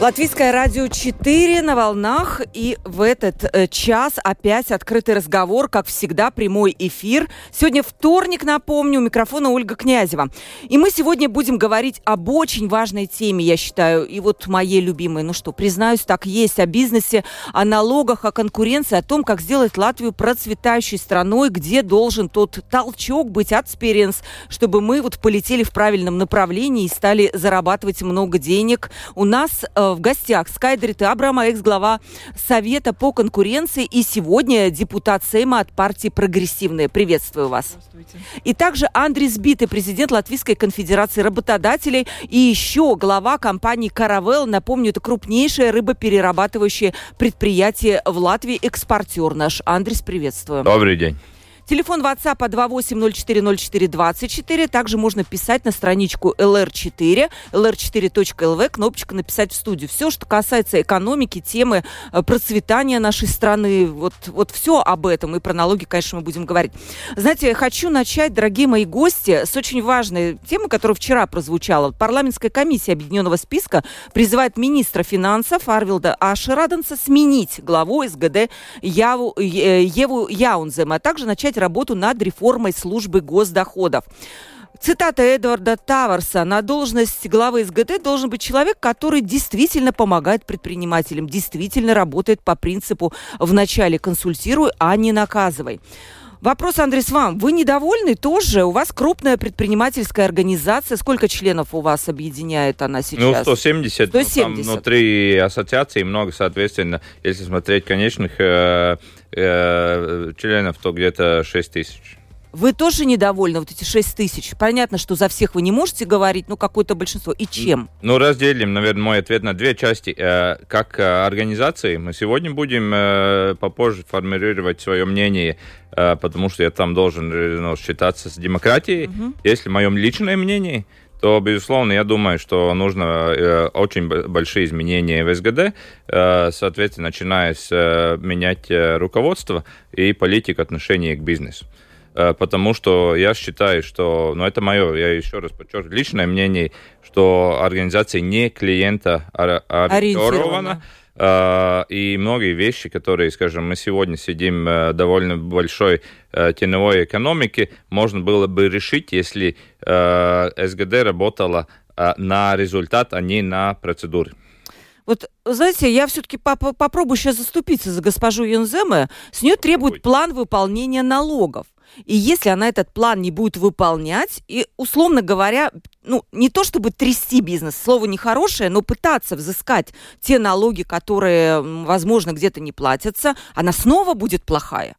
Латвийское радио 4 на волнах. И в этот э, час опять открытый разговор, как всегда, прямой эфир. Сегодня вторник, напомню, у микрофона Ольга Князева. И мы сегодня будем говорить об очень важной теме, я считаю, и вот моей любимой. Ну что, признаюсь, так есть, о бизнесе, о налогах, о конкуренции, о том, как сделать Латвию процветающей страной, где должен тот толчок быть от experience, чтобы мы вот полетели в правильном направлении и стали зарабатывать много денег. У нас э, в гостях Скайдрит Абрама, экс-глава Совета по конкуренции и сегодня депутат Сейма от партии «Прогрессивные». Приветствую вас. И также Андрей Сбитый, президент Латвийской конфедерации работодателей и еще глава компании «Каравелл». Напомню, это крупнейшее рыбоперерабатывающее предприятие в Латвии, экспортер наш. Андрей, приветствую. Добрый день. Телефон WhatsApp 28040424. Также можно писать на страничку LR4, lr4.lv, кнопочка «Написать в студию». Все, что касается экономики, темы э, процветания нашей страны, вот, вот все об этом. И про налоги, конечно, мы будем говорить. Знаете, я хочу начать, дорогие мои гости, с очень важной темы, которая вчера прозвучала. Парламентская комиссия Объединенного списка призывает министра финансов Арвилда Ашераденса сменить главу СГД Яву, э, Еву Яунзема, а также начать работу над реформой службы госдоходов. Цитата Эдварда Таварса. На должность главы СГД должен быть человек, который действительно помогает предпринимателям, действительно работает по принципу «вначале консультируй, а не наказывай». Вопрос, Андрей, вам. Вы недовольны тоже? У вас крупная предпринимательская организация. Сколько членов у вас объединяет она сейчас? Ну, 170. 170. Ну, там внутри ассоциации много, соответственно, если смотреть конечных э, членов, то где-то 6 тысяч. Вы тоже недовольны, вот эти 6 тысяч? Понятно, что за всех вы не можете говорить, но какое-то большинство. И чем? Ну, разделим, наверное, мой ответ на две части. Э, как э, организации мы сегодня будем э, попозже формулировать свое мнение, потому что я там должен ну, считаться с демократией. Угу. Если мое личное мнение, то, безусловно, я думаю, что нужно э, очень большие изменения в СГД, э, соответственно, начиная с э, менять руководство и политик отношения к бизнесу. Потому что я считаю, что, ну это мое, я еще раз подчеркиваю, личное мнение, что организация не клиента ориентирована. Uh, и многие вещи, которые, скажем, мы сегодня сидим uh, довольно большой uh, теневой экономики, можно было бы решить, если СГД работала на результат, а не на процедуры. Вот, знаете, я все-таки поп попробую сейчас заступиться за госпожу Юнземе. С нее требует план выполнения налогов. И если она этот план не будет выполнять, и, условно говоря, ну, не то чтобы трясти бизнес, слово нехорошее, но пытаться взыскать те налоги, которые, возможно, где-то не платятся, она снова будет плохая.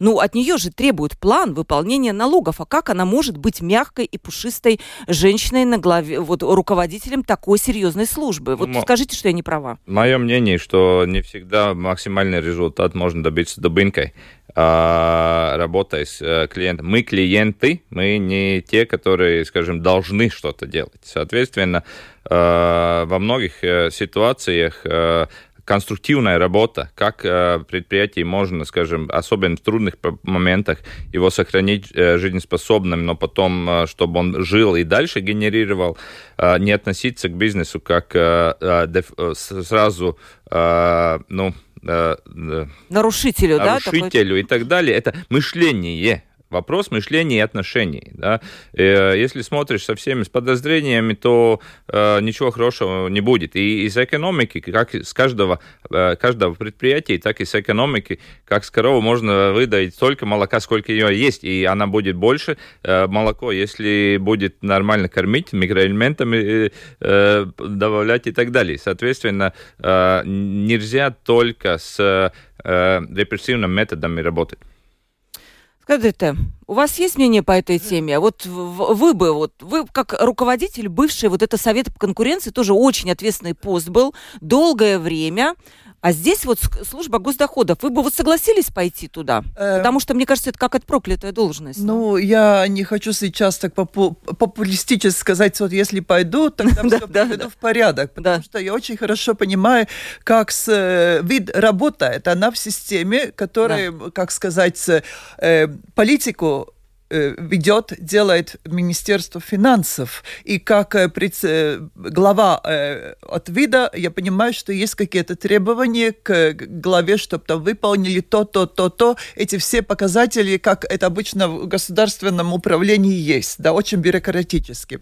Ну, от нее же требует план выполнения налогов. А как она может быть мягкой и пушистой женщиной на главе, вот руководителем такой серьезной службы? Вот Мо... скажите, что я не права. Мое мнение, что не всегда максимальный результат можно добиться дубинкой, а, работая с э, клиентом. Мы клиенты, мы не те, которые, скажем, должны что-то делать. Соответственно, э, во многих э, ситуациях конструктивная работа, как э, предприятие можно, скажем, особенно в трудных моментах, его сохранить э, жизнеспособным, но потом, э, чтобы он жил и дальше генерировал, не относиться к бизнесу как сразу, ну, нарушителю, нарушителю да, и так далее. Это мышление вопрос мышления и отношений. Да? Э, если смотришь со всеми с подозрениями, то э, ничего хорошего не будет. И из экономики, как с каждого, э, каждого предприятия, так и с экономики, как с коровы можно выдать столько молока, сколько ее есть, и она будет больше. Э, молоко, если будет нормально кормить, микроэлементами э, добавлять и так далее. Соответственно, э, нельзя только с э, репрессивными методами работать. Скажите, у вас есть мнение по этой теме? Вот вы бы, вот вы как руководитель бывший вот это Совета по конкуренции, тоже очень ответственный пост был, долгое время. А здесь вот служба госдоходов. Вы бы вот согласились пойти туда? Э, Потому что, мне кажется, это как от проклятая должность. Ну, я не хочу сейчас так попу- популистически сказать, вот если пойду, тогда все приведу в порядок. Потому что я очень хорошо понимаю, как э, вид работает. Она в системе, которая, как сказать, э, политику ведет, делает Министерство финансов. И как э, э, глава от вида, я понимаю, что есть какие-то требования к главе, чтобы там выполнили то, то, то, то. Эти все показатели, как это обычно в государственном управлении есть, да, очень бюрократически.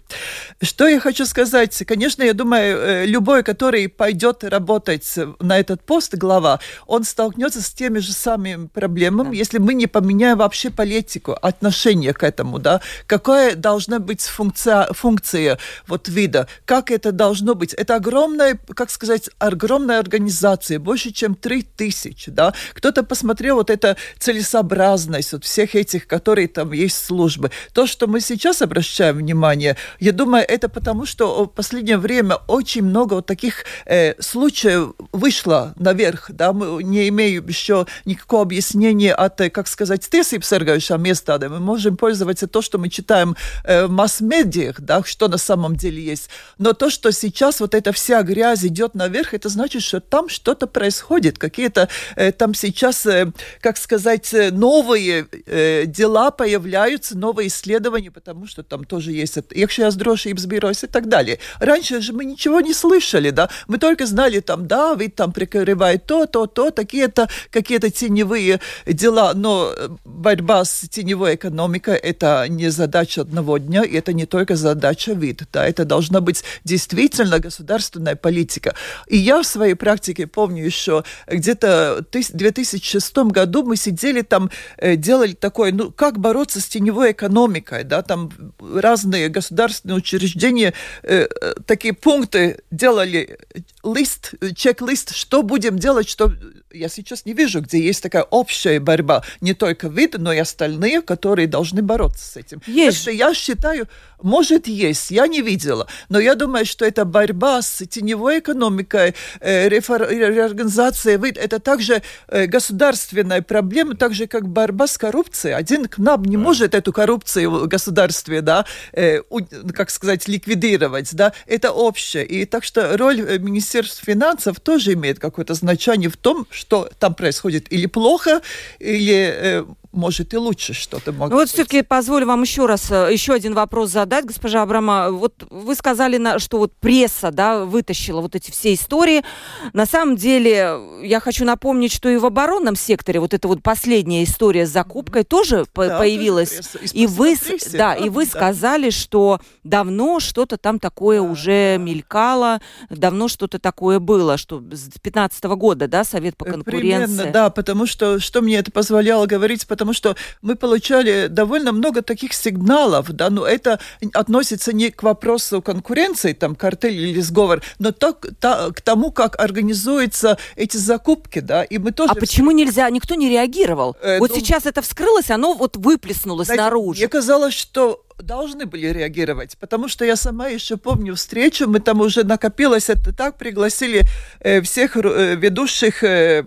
Что я хочу сказать? Конечно, я думаю, любой, который пойдет работать на этот пост глава, он столкнется с теми же самыми проблемами, да. если мы не поменяем вообще политику, отношения отношение к этому, да, какая должна быть функция, функция вот вида, как это должно быть. Это огромная, как сказать, огромная организация, больше, чем 3000, да. Кто-то посмотрел вот это целесообразность вот всех этих, которые там есть службы. То, что мы сейчас обращаем внимание, я думаю, это потому, что в последнее время очень много вот таких э, случаев вышло наверх, да, мы не имеем еще никакого объяснения от, э, как сказать, sargājušām iestādēm. Мы можем пользоваться то, что мы читаем э, в масс-медиях, да, что на самом деле есть. Но то, что сейчас вот эта вся грязь идет наверх, это значит, что там что-то происходит, какие-то э, там сейчас, э, как сказать, э, новые э, дела появляются, новые исследования, потому что там тоже есть якщо я здрошибс и так далее. Раньше же мы ничего не слышали, да, мы только знали там, да, вид там прикрывает то, то, то, такие-то какие-то теневые дела, но э, борьба с теневой экономикой экономика – это не задача одного дня, и это не только задача вид. Да, это должна быть действительно государственная политика. И я в своей практике помню еще где-то в 2006 году мы сидели там, э, делали такое, ну, как бороться с теневой экономикой, да, там разные государственные учреждения э, э такие пункты делали, лист, чек-лист, что будем делать, что я сейчас не вижу, где есть такая общая борьба, не только вид, но и остальные, которые должны бороться с этим. Есть. Так что я считаю, может, есть, я не видела, но я думаю, что эта борьба с теневой экономикой, э, реорганизация вид, это также э, государственная проблема, так же, как борьба с коррупцией. Один к нам не может эту коррупцию в государстве, да, э, у, как сказать, ликвидировать, да, это общее. И так что роль э, Министерства финансов тоже имеет какое-то значение в том, что там происходит или плохо, или э, может и лучше что-то могло Вот все-таки позволю вам еще раз, э, еще один вопрос задать, госпожа Абрама. Вот вы сказали, что вот пресса, да, вытащила вот эти все истории. На самом деле, я хочу напомнить, что и в оборонном секторе вот эта вот последняя история с закупкой тоже да, появилась. Тоже и вы, прессе, да, да, и вы да. сказали, что давно что-то там такое да, уже да. мелькало, давно что-то такое было, что с 2015 года, да, Совет по э, конкуренции. Примерно, да, потому что что мне это позволяло говорить, потому потому что мы получали довольно много таких сигналов, да, но это относится не к вопросу конкуренции, там, картель или сговор, но то, то, к тому, как организуются эти закупки, да, и мы тоже... А почему нельзя, никто не реагировал? Э, вот ну, сейчас это вскрылось, оно вот выплеснулось знаете, наружу. Мне казалось, что должны были реагировать, потому что я сама еще помню встречу, мы там уже накопилось, это так, пригласили э, всех э, ведущих э,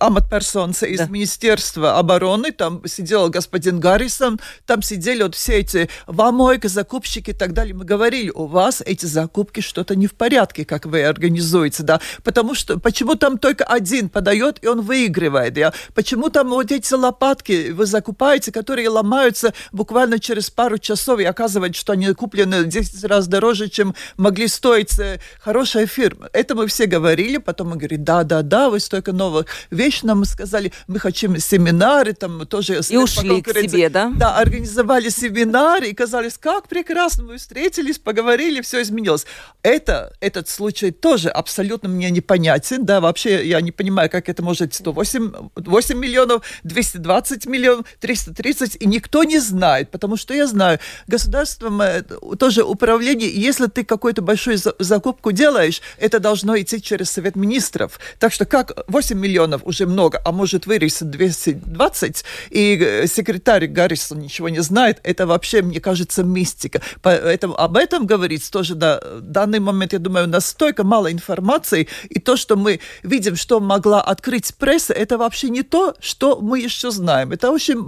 аматперсонца из да. Министерства обороны, там сидел господин Гаррисон, там сидели вот все эти вамойка, закупщики и так далее. Мы говорили, у вас эти закупки что-то не в порядке, как вы организуете, да, потому что, почему там только один подает, и он выигрывает, да, почему там вот эти лопатки вы закупаете, которые ломаются буквально через пару часов, и оказывается, что они куплены 10 раз дороже, чем могли стоить э, хорошая фирма. Это мы все говорили, потом мы говорим, да-да-да, вы столько новых вещь нам сказали, мы хотим семинары, там тоже... И ушли к себе, да? Да, организовали семинары, и казалось, как прекрасно, мы встретились, поговорили, все изменилось. Это, этот случай тоже абсолютно мне непонятен, да, вообще я не понимаю, как это может 108 8 миллионов, 220 миллионов, 330, и никто не знает, потому что я знаю, государством э, тоже управление, если ты какую-то большую закупку делаешь, это должно идти через Совет Министров. Так что как 8 миллионов уже много, а может вырасти 220, и э, секретарь Гаррисон ничего не знает, это вообще, мне кажется, мистика. Поэтому об этом говорить тоже на данный момент, я думаю, настолько мало информации, и то, что мы видим, что могла открыть пресса, это вообще не то, что мы еще знаем. Это очень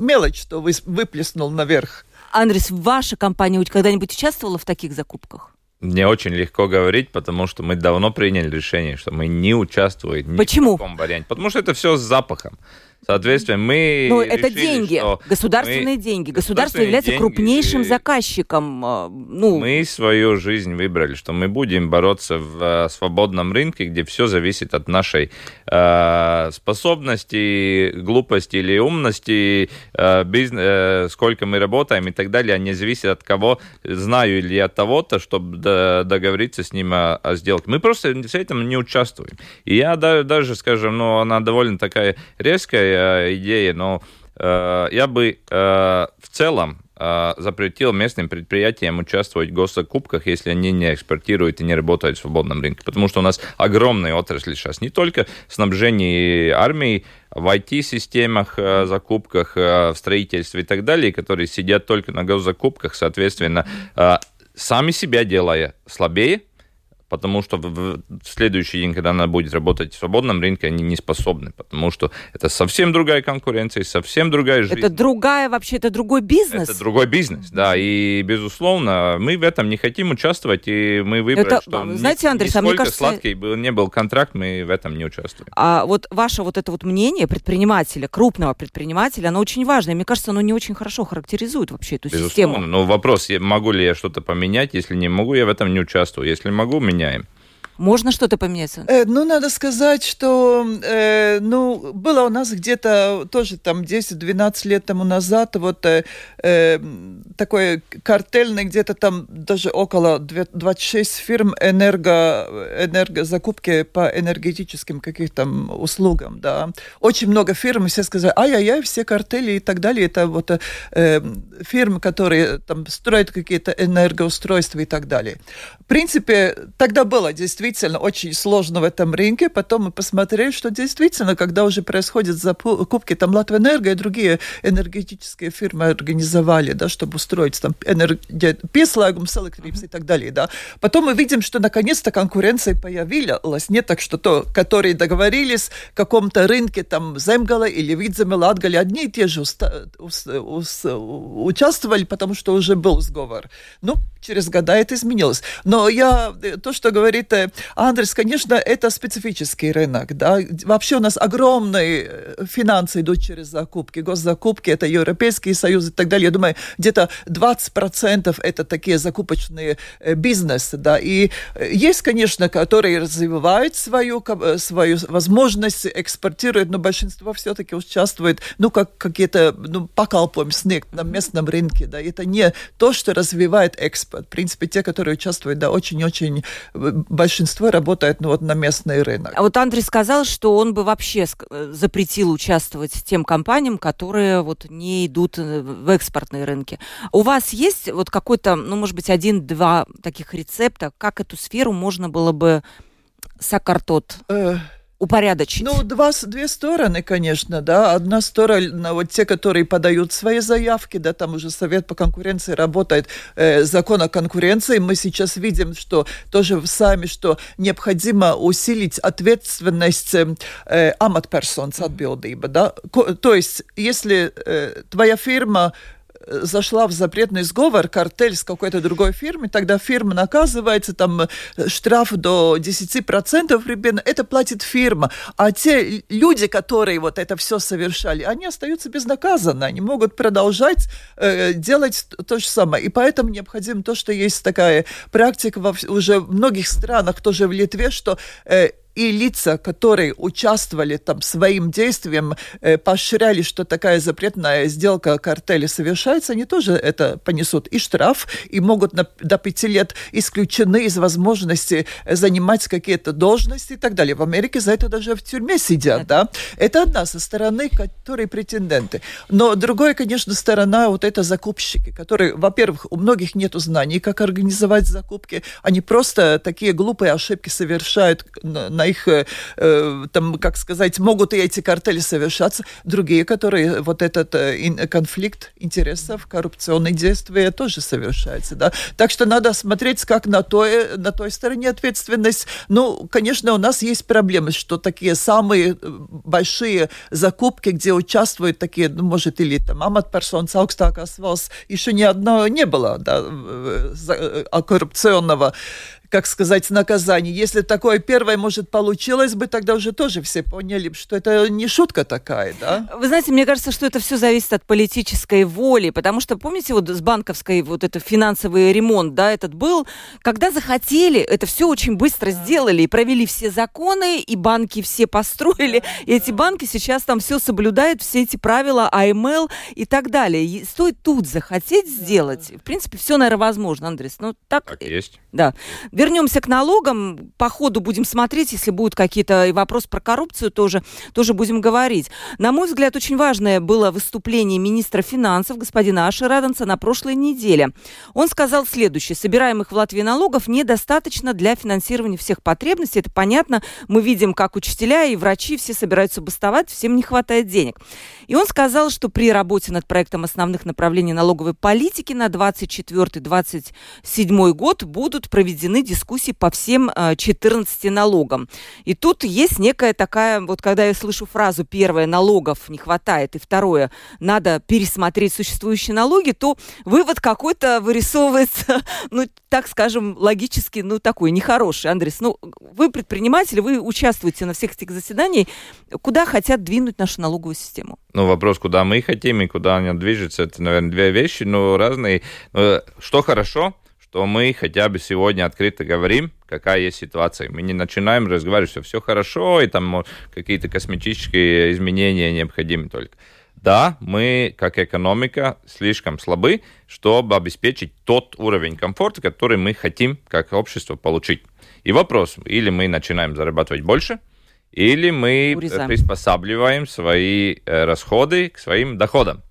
мелочь, что вы выплеснул наверх. Андрес, ваша компания когда-нибудь участвовала в таких закупках? Мне очень легко говорить, потому что мы давно приняли решение, что мы не участвуем Почему? в таком варианте. Потому что это все с запахом. Соответственно, мы Ну, решили, это деньги, что государственные мы... деньги. Государство является деньги, крупнейшим заказчиком. А, ну... Мы свою жизнь выбрали, что мы будем бороться в э, свободном рынке, где все зависит от нашей э, способности, глупости или умности, э, бизнес, э, сколько мы работаем и так далее, а не зависит от кого, знаю ли я того-то, чтобы договориться с ним о, о сделке. Мы просто с этим не участвуем. И я даже, скажем, ну, она довольно такая резкая, хорошая идея, но э, я бы э, в целом э, запретил местным предприятиям участвовать в госзакупках, если они не экспортируют и не работают в свободном рынке. Потому что у нас огромные отрасли сейчас. Не только снабжение армии, в IT-системах, закупках, в строительстве и так далее, которые сидят только на госзакупках, соответственно, сами себя делая слабее, потому что в следующий день, когда она будет работать в свободном рынке, они не способны, потому что это совсем другая конкуренция, совсем другая жизнь. Это другая, вообще, это другой бизнес? Это другой бизнес, да, и, безусловно, мы в этом не хотим участвовать, и мы выбрали, это, что знаете, Андрей, а мне кажется... сладкий был, не был контракт, мы в этом не участвуем. А вот ваше вот это вот мнение предпринимателя, крупного предпринимателя, оно очень важное, мне кажется, оно не очень хорошо характеризует вообще эту безусловно, систему. Но вопрос, могу ли я что-то поменять, если не могу, я в этом не участвую, если могу, меня меняем. Можно что-то поменять? Э, ну, надо сказать, что э, ну, было у нас где-то тоже там 10-12 лет тому назад вот э, э, такой картельный, где-то там даже около 26 фирм энерго, энергозакупки по энергетическим каким-то услугам, да. Очень много фирм, и все сказали, ай-яй-яй, все картели и так далее. Это вот э, фирмы, которые там строят какие-то энергоустройства и так далее. Принципе, тогда было действительно очень сложно в этом рынке. Потом мы посмотрели, что действительно, когда уже происходят закупки, там Латвэнерго и другие энергетические фирмы организовали, да, чтобы устроить там пieslēgums, электрипс и так далее, да. Потом мы видим, что наконец-то конкуренция появилась, не так, что то, которые договорились в каком-то рынке, там, Земгала или Видземе, Латгале, одни и те же уста- ус- ус- участвовали, потому что уже был сговор. Ну, через года это изменилось. Но я, то, что говорит э, Андрес, конечно, это специфический рынок. Да? Вообще у нас огромные э, финансы идут через закупки. Госзакупки, это Европейский Союз и так далее. Я думаю, где-то 20% это такие закупочные э, бизнесы. Да? И э, есть, конечно, которые развивают свою, свою возможность, экспортируют, но большинство все-таки участвует, ну, как какие-то ну, покалпуем снег на местном рынке. Да? Это не то, что развивает экспорт. В принципе, те, которые участвуют, да, очень-очень большинство большинство работает ну, вот на местный рынок. А вот Андрей сказал, что он бы вообще э, запретил участвовать тем компаниям, которые вот не идут э, в экспортные рынки. У вас есть вот какой-то, ну, может быть, один-два таких рецепта, как эту сферу можно было бы сокартот? Упорядочить? Ну, два, две стороны, конечно, да. Одна сторона, вот те, которые подают свои заявки, да, там уже Совет по конкуренции работает, э, закон о конкуренции. Мы сейчас видим, что тоже сами, что необходимо усилить ответственность э, аматперсон atbildība, да. То есть, если э, твоя фирма зашла в запретный сговор, картель с какой-то другой фирмой, тогда фирма наказывается, там э, штраф до 10% примерно, это платит фирма. А те люди, которые вот это все совершали, они остаются безнаказанно, они могут продолжать э, делать то же самое. И поэтому необходимо то, что есть такая практика во, уже в многих странах, тоже в Литве, что э, и лица, которые участвовали там своим действием, э, поощряли, что такая запретная сделка картеля совершается, они тоже это понесут и штраф, и могут на, до пяти лет исключены из возможности занимать какие-то должности и так далее. В Америке за это даже в тюрьме сидят, да. Это одна со стороны, которые претенденты. Но другая, конечно, сторона вот это закупщики, которые, во-первых, у многих нет знаний, как организовать закупки, они просто такие глупые ошибки совершают на, их, э, там, как сказать, могут и эти картели совершаться, другие, которые вот этот конфликт интересов, коррупционные действия тоже совершаются, да. Так что надо смотреть, как на той, на той стороне ответственность. Ну, конечно, у нас есть проблемы, что такие самые большие закупки, где участвуют такие, ну, может, или там аматперсоnas augstākās valsts, еще ни одного не было, да, коррупционного как сказать, наказание. Если такое первое, может, получилось бы, тогда уже тоже все поняли, что это не шутка такая, да? Вы знаете, мне кажется, что это все зависит от политической воли, потому что, помните, вот с банковской вот это финансовый ремонт, да, этот был, когда захотели, это все очень быстро сделали и провели все законы, и банки все построили, и эти банки сейчас там все соблюдают, все эти правила АМЛ и так далее. И стоит тут захотеть сделать, в принципе, все, наверное, возможно, Андрес. Ну, так... Так есть. Да. Вернемся к налогам. По ходу будем смотреть, если будут какие-то и вопросы про коррупцию, тоже, тоже будем говорить. На мой взгляд, очень важное было выступление министра финансов господина Аши Радонца на прошлой неделе. Он сказал следующее. Собираемых в Латвии налогов недостаточно для финансирования всех потребностей. Это понятно. Мы видим, как учителя и врачи все собираются бастовать, всем не хватает денег. И он сказал, что при работе над проектом основных направлений налоговой политики на 24-27 год будут проведены дискуссий по всем 14 э, налогам. И тут есть некая такая, вот когда я слышу фразу первое, налогов не хватает, и второе, надо пересмотреть существующие налоги, то вывод какой-то вырисовывается, ну, так скажем, логически, ну, такой нехороший. Андрес, ну, вы предприниматель, вы участвуете на всех этих заседаниях. Куда хотят двинуть нашу налоговую систему? Ну, вопрос, куда мы хотим и куда она движется, это, наверное, две вещи, но разные. Но что хорошо, что мы хотя бы сегодня открыто говорим, какая есть ситуация. Мы не начинаем разговаривать, что все хорошо, и там какие-то косметические изменения необходимы только. Да, мы, как экономика, слишком слабы, чтобы обеспечить тот уровень комфорта, который мы хотим, как общество, получить. И вопрос, или мы начинаем зарабатывать больше, или мы Урезаем. приспосабливаем свои э, расходы к своим доходам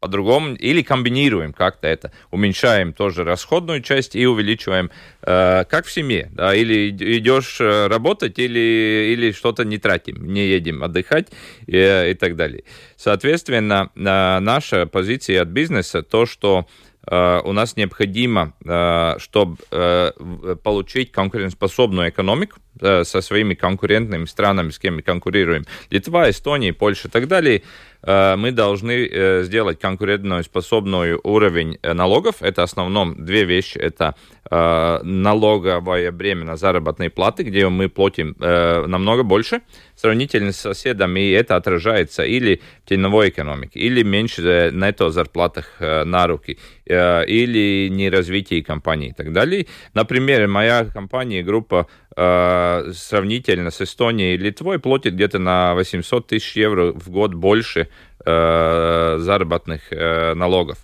по-другому, или комбинируем как-то это, уменьшаем тоже расходную часть и увеличиваем, э, как в семье, да, или идешь э, работать, или, или что-то не тратим, не едем отдыхать и, э, и так далее. Соответственно, э, наша позиция от бизнеса то, что Uh, у нас необходимо, uh, чтобы uh, получить конкурентоспособную экономику со своими конкурентными странами, с кем мы конкурируем, Литва, Эстония, Польша и так далее, Э, мы должны э, сделать конкурентную уровень э, налогов. Это основном две вещи. Это налоговое бремя на заработные платы, где мы платим намного больше сравнительно с соседами, и это отражается или в теневой экономике, или меньше нетто зарплатах на руки, или неразвитие компании и так далее. Например, моя компания, группа сравнительно с Эстонией и Литвой платит где-то на 800 тысяч евро в год больше э, заработных э, налогов.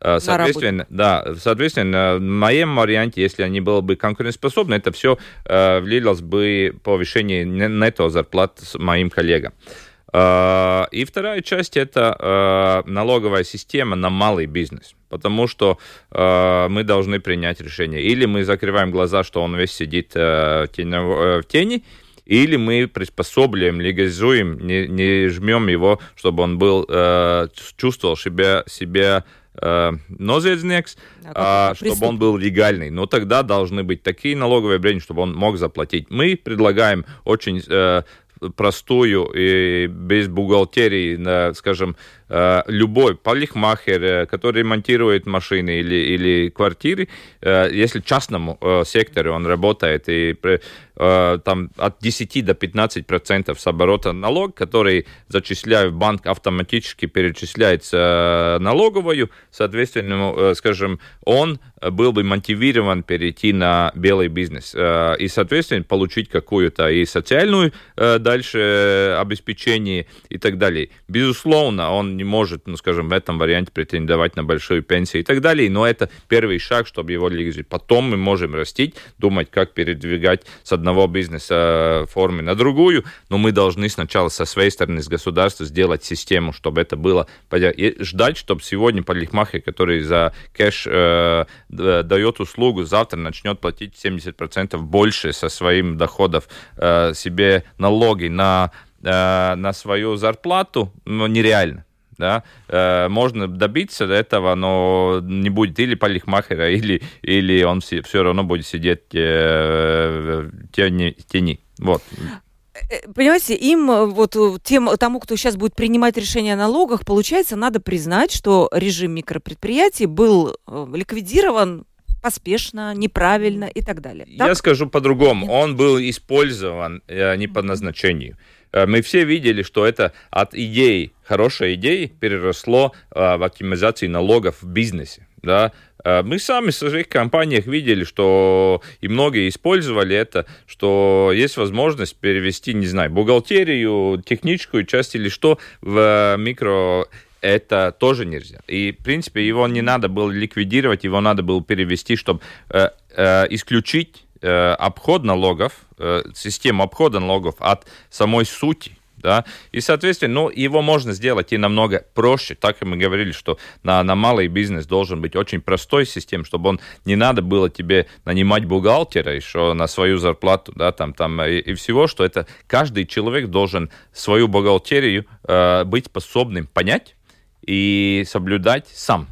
Э, соответственно, да, соответственно, в моем варианте, если они были бы конкурентоспособны, это все э, влилось бы повышение нетто зарплат моим коллегам. Э, и вторая часть это э, налоговая система на малый бизнес, потому что э, мы должны принять решение. Или мы закрываем глаза, что он весь сидит в тени, или мы приспособляем, легализуем, не, не жмем его, чтобы он был, э, чувствовал себя, себя э, нозиedznieks, да, чтобы он был легальный. Но тогда должны быть такие налоговые бремя, чтобы он мог заплатить. Мы предлагаем очень э, простую и без бухгалтерии, скажем, Э, любой парикмахер, э, который ремонтирует машины или, или квартиры, э, если частному сектору он работает, и там от 10 до 15 процентов с оборота налог, который зачисляет в банк, автоматически перечисляется налоговую, соответственно, скажем, он был бы мотивирован перейти на белый бизнес и, соответственно, получить какую-то и социальную дальше обеспечение и так далее. Безусловно, он не может, ну, скажем, в этом варианте претендовать на большую пенсию и так далее. Но это первый шаг, чтобы его легализировать. Потом мы можем растить, думать, как передвигать с одного бизнеса формы на другую, но мы должны сначала со своей стороны, с государства, сделать систему, чтобы это было, и ждать, чтобы сегодня парикмахер, который за кэш э, дает услугу, завтра начнет платить 70% больше со своим доходов э, себе налоги на, э, на свою зарплату, ну, нереально да, э, можно добиться этого, но не будет или парикмахера, или, или он все, все равно будет сидеть э, в тени, тени. Вот. Э, понимаете, им, э, вот э, тем, тому, кто сейчас будет принимать решения о налогах, получается, надо признать, что режим микропредприятий был ликвидирован поспешно, неправильно и так далее. Так? Я скажу по-другому. Он был использован не по назначению. Мы все видели, что это от идеи, хорошей идеи, переросло в оптимизации налогов в бизнесе. Да? Э, мы сами в своих компаниях видели, что и многие использовали это, что есть возможность перевести, не знаю, бухгалтерию, техническую часть или что в микро это тоже нельзя. И, в принципе, его не надо было ликвидировать, его надо было перевести, чтобы э, э, исключить э, обход налогов, э, систему обхода налогов от самой сути да, и, соответственно, ну, его можно сделать и намного проще, так и мы говорили, что на, на малый бизнес должен быть очень простой систем, чтобы он не надо было тебе нанимать бухгалтера еще на свою зарплату, да, там, там, и, и всего, что это каждый человек должен свою бухгалтерию э, быть способным понять и соблюдать сам.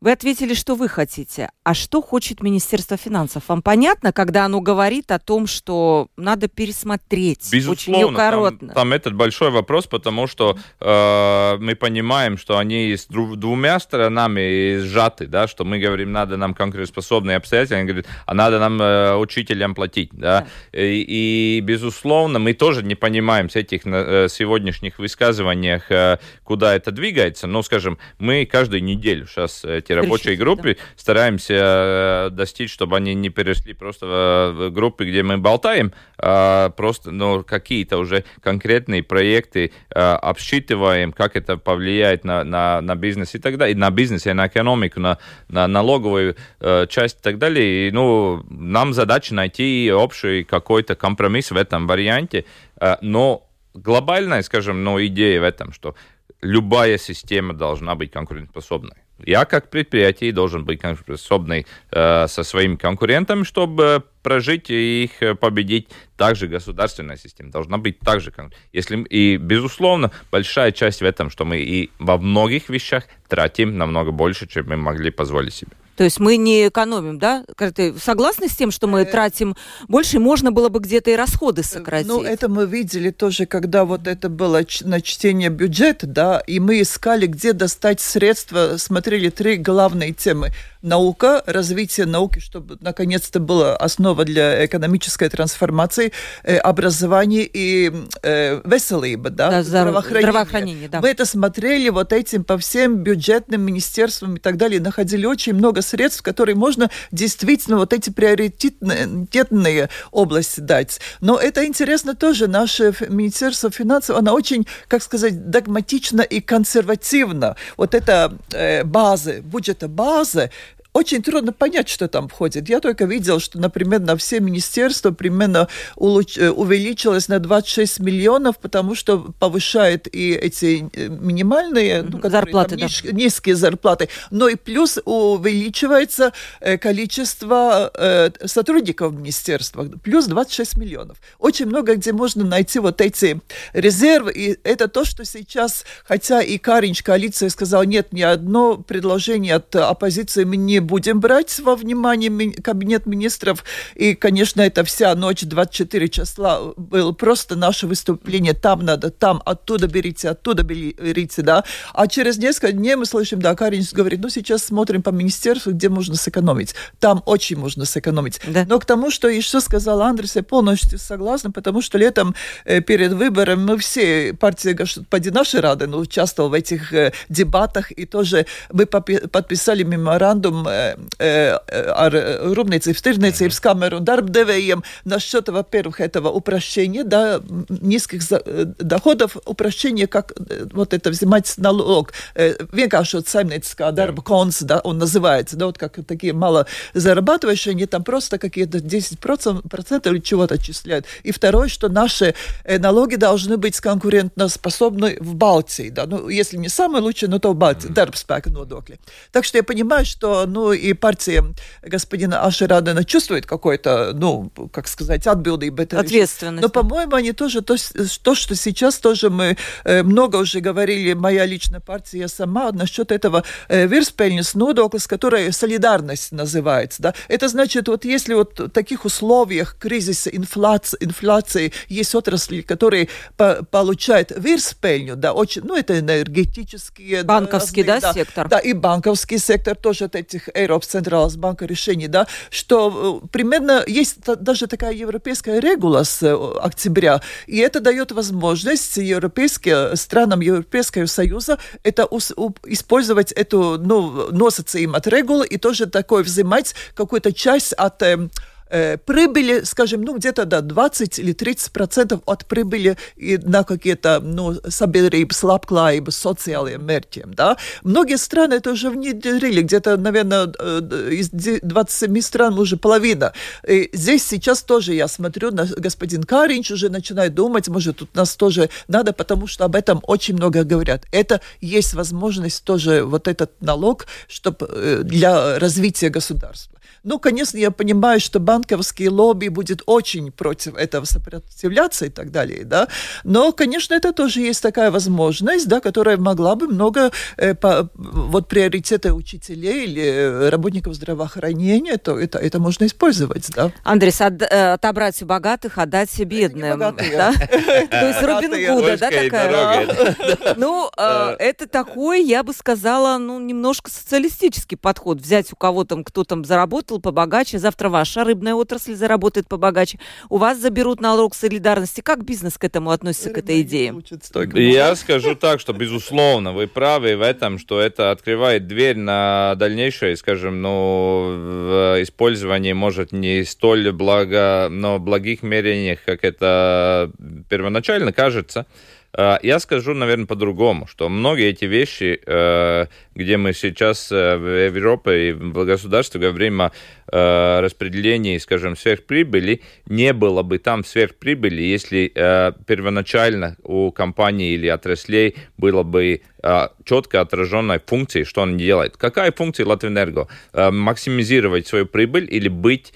Вы ответили, что вы хотите. А что хочет Министерство финансов? Вам понятно, когда оно говорит о том, что надо пересмотреть? Безусловно, там, там этот большой вопрос, потому что э, мы понимаем, что они с двумя сторонами сжаты, да, что мы говорим, надо нам конкурентоспособные обстоятельства, они говорят, а надо нам э, учителям платить, да. да. И, и, безусловно, мы тоже не понимаем с этих э, сегодняшних высказываниях, э, куда это двигается, но, скажем, мы каждую неделю сейчас эти рабочие группы, да. стараемся э, достичь, чтобы они не перешли просто в группы, где мы болтаем, а просто ну, какие-то уже конкретные проекты а, обсчитываем, как это повлияет на, на, на бизнес и так далее, и на бизнес, и на экономику, на, на налоговую э, часть и так далее. И, ну, нам задача найти общий какой-то компромисс в этом варианте, э, но глобальная, скажем, ну, идея в этом, что любая система должна быть конкурентоспособной. Я как предприятие должен быть конкурентоспособный э, со своими конкурентами, чтобы прожить и их э, победить. Также государственная система должна быть также. Если, и, безусловно, большая часть в этом, что мы и во многих вещах тратим намного больше, чем мы могли позволить себе. То есть мы не экономим, да? Ты согласны с тем, что мы э, тратим больше, можно было бы где-то и расходы сократить? Ну, это мы видели тоже, когда вот это было на чтение бюджета, да, и мы искали, где достать средства, смотрели три главные темы наука, развитие науки, чтобы наконец-то была основа для экономической трансформации, э, образование и э, веселыба, да, да здравоохранение. здравоохранение да. Мы это смотрели вот этим по всем бюджетным министерствам и так далее, находили очень много средств, которые можно действительно вот эти приоритетные области дать. Но это интересно тоже, наше Министерство финансов, оно очень, как сказать, догматично и консервативно. Вот это э, базы, бюджета базы, очень трудно понять, что там входит. Я только видел, что, например, на все министерства примерно э, увеличилось на 26 миллионов, потому что повышает и эти э, минимальные ну, зарплаты, там, да. низкие зарплаты, но и плюс увеличивается э, количество сотрудников министерства, плюс 26 миллионов. Очень много где можно найти вот эти резервы, и это то, что сейчас, хотя и Каринч коалиция сказал, нет, ни одно предложение от оппозиции мы не будем брать во внимание кабинет министров. И, конечно, это вся ночь, 24 числа, было просто наше выступление. Там надо, там, оттуда берите, оттуда берите, да. А через несколько дней мы слышим, да, Каринс говорит, ну, сейчас смотрим по министерству, где можно сэкономить. Там очень можно сэкономить. Да. Но к тому, что еще сказал Андрес, я полностью согласна, потому что летом э, перед выбором мы все, партия Господи нашей Рады, ну, участвовал в этих э, дебатах, и тоже мы подписали меморандум ar Rūpniecības tirdzniecības kameru un darba devējiem насчет, во-первых, этого упрощения, да, низких доходов, упрощения, как вот это взимать налог, vienkāršot saimnieciskā darba konts, да, он называется, да, вот как такие мало зарабатывающие, они там просто какие-то 10% или чего-то отчисляют. И второе, что наши налоги должны быть конкурентоспособны в Балтии, да, ну, если не самые лучшие, но то в Балтии, mm-hmm. дарбспека нодокли. Так что я понимаю, что, ну, и партия господина Ашерадена чувствует какой-то, ну, как сказать, отбилдību. Ответственность. Но, по-моему, они тоже, то, то, что сейчас тоже мы э, много уже говорили, моя личная партия, сама, насчет этого э, вирспельнис нодокли, с которой солидарность называется, да. Это значит, вот если вот в таких условиях кризиса, инфляции, инфляции есть отрасли, которые по получают вирспельню, да, очень, ну, это энергетические... Банковский, да, да, сектор? Да, и банковский сектор тоже от этих Европ Централс банка решений, да, что примерно есть даже такая европейская регула с октября, и это дает возможность европейским странам Европейского Союза это использовать эту, ну, носиться им от регулы и тоже такой взимать какую-то часть от э, Э, прибыли, скажем, ну, где-то до 20 или 30 процентов от прибыли и на какие-то, ну, sabiedrības labklājības социальным мертвым, да. Многие страны это уже внедрили, где-то, наверное, э, из 27 стран уже половина. И здесь сейчас тоже я смотрю, на господин Каринч уже начинает думать, может, тут нас тоже надо, потому что об этом очень много говорят. Это есть возможность тоже вот этот налог, чтобы э, для развития государства. Ну, конечно, я понимаю, что банковские лобби будет очень против этого сопротивляться и так далее, да. Но, конечно, это тоже есть такая возможность, да, которая могла бы много э, по, вот приоритеты учителей или работников здравоохранения, то это, это можно использовать, да. Андрес, от, э, отобрать у богатых, отдать бедным. Да? То есть Робин Гуда, да, такая? Ну, э, это такой, я бы сказала, ну, немножко социалистический подход. Взять у кого там, кто там заработал, заработал побогаче, завтра ваша рыбная отрасль заработает побогаче, у вас заберут налог солидарности. Как бизнес к этому относится, к этой идее? Я скажу так, что, безусловно, вы правы в этом, что это открывает дверь на дальнейшее, скажем, ну, использование, может, не столь благо, но благих мерениях, как это первоначально кажется. А, я скажу, наверное, по-другому, что многие эти вещи, э, где мы сейчас э, в Европе и в государстве говорим о э, распределении, скажем, сверхприбыли, не было бы там сверхприбыли, если первоначально у компании или отраслей было бы четко отраженной функции, что он делает. Какая функция Латвэнерго? Максимизировать свою прибыль или быть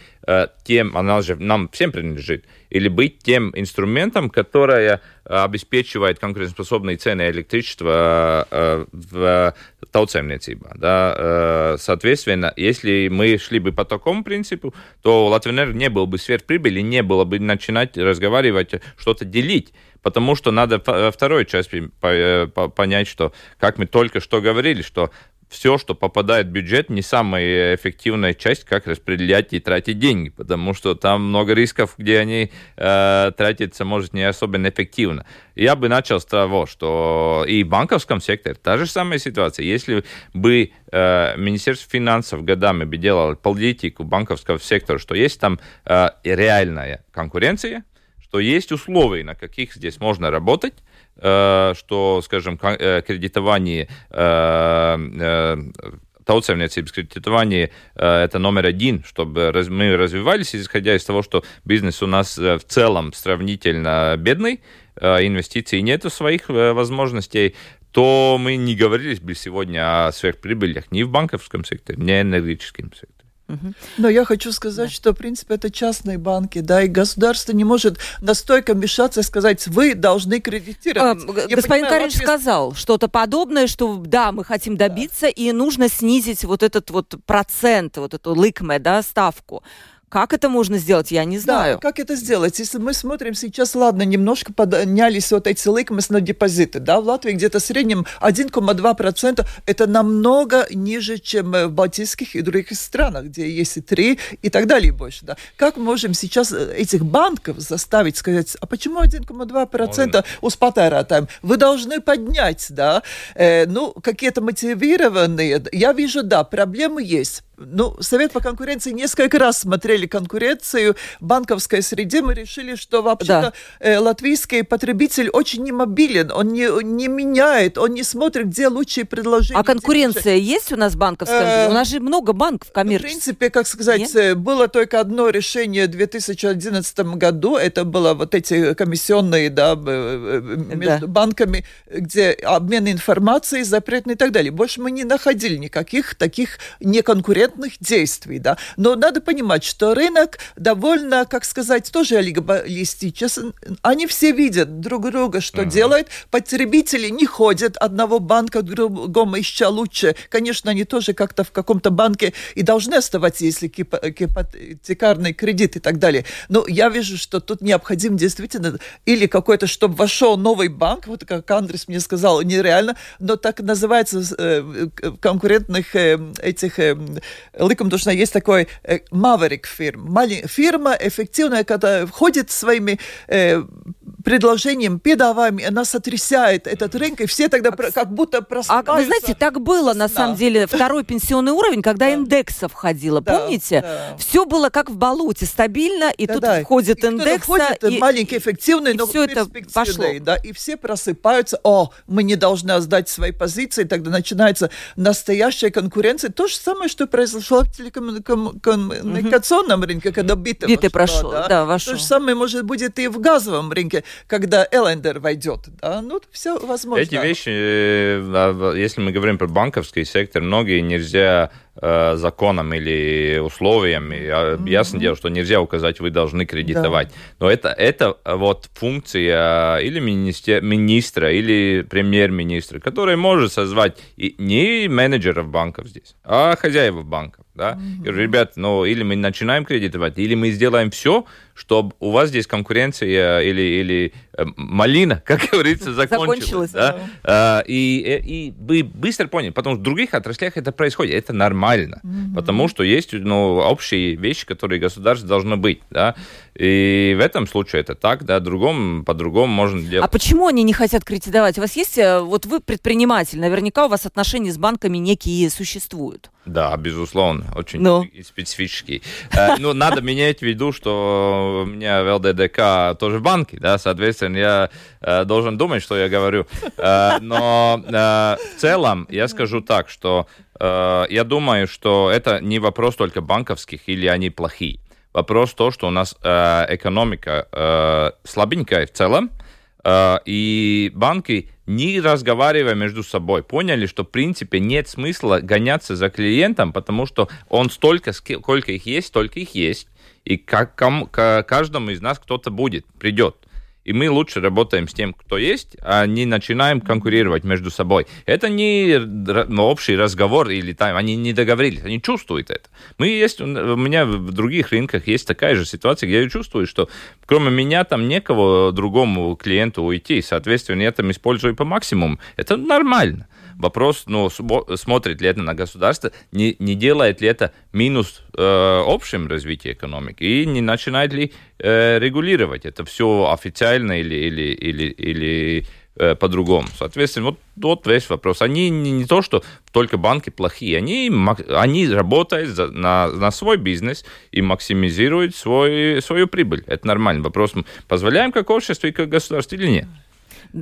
тем, она же нам всем принадлежит, или быть тем инструментом, которое обеспечивает конкурентоспособные цены электричества в тautsēmniecībā. Да? Э, соответственно, если мы шли бы по такому принципу, то Латвенер не был бы сверхприбыли, не было бы начинать разговаривать, что-то делить. Потому что надо второй части э, понять, что, как мы только что говорили, что все, что попадает в бюджет, не самая эффективная часть, как распределять и тратить деньги, потому что там много рисков, где они э, тратятся, может, не особенно эффективно. Я бы начал с того, что и в банковском секторе та же самая ситуация. Если бы э, Министерство финансов годами бы делало политику банковского сектора, что есть там э, реальная конкуренция, что есть условия, на каких здесь можно работать, что, скажем, э, кредитование э, tautsēmniecības кредитование это номер один, чтобы мы развивались, исходя из того, что бизнес у нас в целом сравнительно бедный, инвестиций нету своих возможностей, то мы не говорили бы сегодня о сверхприбылях ни в банковском секторе, ни в энергетическом секторе. Но я хочу сказать, да. что, в принципе, это частные банки, да, и государство не может настолько вмешаться и сказать, вы должны кредитировать. А, я господин Каринч Латвия... сказал что-то подобное, что, да, мы хотим добиться, да. и нужно снизить вот этот вот процент, вот эту ликме, да, ставку. Как это можно сделать, я не знаю. Да, как это сделать? Если мы смотрим сейчас, ладно, немножко поднялись вот эти ликмы на депозиты, да, в Латвии где-то в среднем 1,2%, это намного ниже, чем в Балтийских и других странах, где есть и 3 и так далее и больше, да. Как можем сейчас э, этих банков заставить сказать, а почему 1,2% у patērētājiem? Вы должны поднять, да. Э, ну, какие-то мотивированные, я вижу, да, проблемы есть ну, Совет по конкуренции несколько раз смотрели конкуренцию в банковской среде. Мы решили, что вообще-то да. э, латвийский потребитель очень немобилен, он не, не меняет, он не смотрит, где лучшие предложения. А конкуренция есть у нас банковская? Э, у нас же много банков коммерческих. В принципе, как сказать, Нет? Э, было только одно решение в 2011 году, это было вот эти комиссионные да, э, между да. банками, где обмен информацией запретный и так далее. Больше мы не находили никаких таких неконкурентных конкурентных действий, да. Но надо понимать, что рынок довольно, как сказать, тоже олигополистичен. Они все видят друг друга, что uh-huh. делают. Потребители не ходят одного банка к другому, ища лучше. Конечно, они тоже как-то в каком-то банке и должны оставаться, если гипотекарный кредит и так далее. Но я вижу, что тут необходим действительно или какой-то, чтобы вошел новый банк, вот как Андрес мне сказал, нереально, но так называется э, конкурентных э, этих э, likumdošanā есть такой э, Maverick фирма. Фирма эффективная, когда входит своими э, предложением, предавами, она сотрясает этот рынок, и все тогда а, как будто просыпаются. А вы знаете, так было на самом деле второй пенсионный уровень, когда да. индекса входила, да, помните? Да. Все было как в болоте, стабильно, и да, тут да. входит и индекса. Входит, и, маленький, эффективный, и но все это пошло. Да, и все просыпаются, о, мы не должны сдать свои позиции, тогда начинается настоящая конкуренция. То же самое, что произошло в телекоммуникационном угу. рынке, когда биты, биты прошло, да? да. То же самое, может, будет и в газовом рынке когда Эллендер войдет. Да? Ну, все возможно. Эти вещи, э, если мы говорим про банковский сектор, многие нельзя э, законом или условиями. Mm-hmm. Ясно дело, что нельзя указать, вы должны кредитовать. Да. Но это, это вот функция или министер, министра, или премьер-министра, который может созвать и не менеджеров банков здесь, а хозяев банков. Да? Mm-hmm. И, ребят, ну или мы начинаем кредитовать, или мы сделаем все, чтобы у вас здесь конкуренция или, или э, малина, как говорится, закончилась. закончилась да? Да. И, и вы быстро поняли, потому что в других отраслях это происходит, это нормально, mm-hmm. потому что есть ну, общие вещи, которые государство должно быть. Да? И в этом случае это так, да, другом, по-другому можно делать. А почему они не хотят кредитовать? У вас есть, э, вот вы предприниматель, наверняка у вас отношения с банками некие существуют. Да, безусловно, очень ну. специфический. Э, ну, надо менять в виду, что у меня в ЛДДК тоже банки, да, соответственно, я э, должен думать, что я говорю. Но в целом я скажу так, что я думаю, что это не вопрос только банковских или они плохие. Вопрос то, что у нас э, экономика э, слабенькая в целом, э, и банки, не разговаривая между собой, поняли, что в принципе нет смысла гоняться за клиентом, потому что он столько, сколько их есть, столько их есть, и как, кому, к каждому из нас кто-то будет, придет и мы лучше работаем с тем, кто есть, а не начинаем конкурировать между собой. Это не общий разговор или там, они не договорились, они чувствуют это. Мы есть, у меня в других рынках есть такая же ситуация, где я чувствую, что кроме меня там некого другому клиенту уйти, соответственно, я там использую по максимуму. Это нормально. Вопрос, ну, смотрит ли это на государство, не, не делает ли это минус э, общем развитии экономики и не начинает ли э, регулировать это все официально или, или, или, или э, по-другому. Соответственно, вот, вот весь вопрос. Они не, не то, что только банки плохие, они, они работают за, на, на свой бизнес и максимизируют свой, свою прибыль. Это нормально. Вопрос, позволяем как общество и как государство или нет?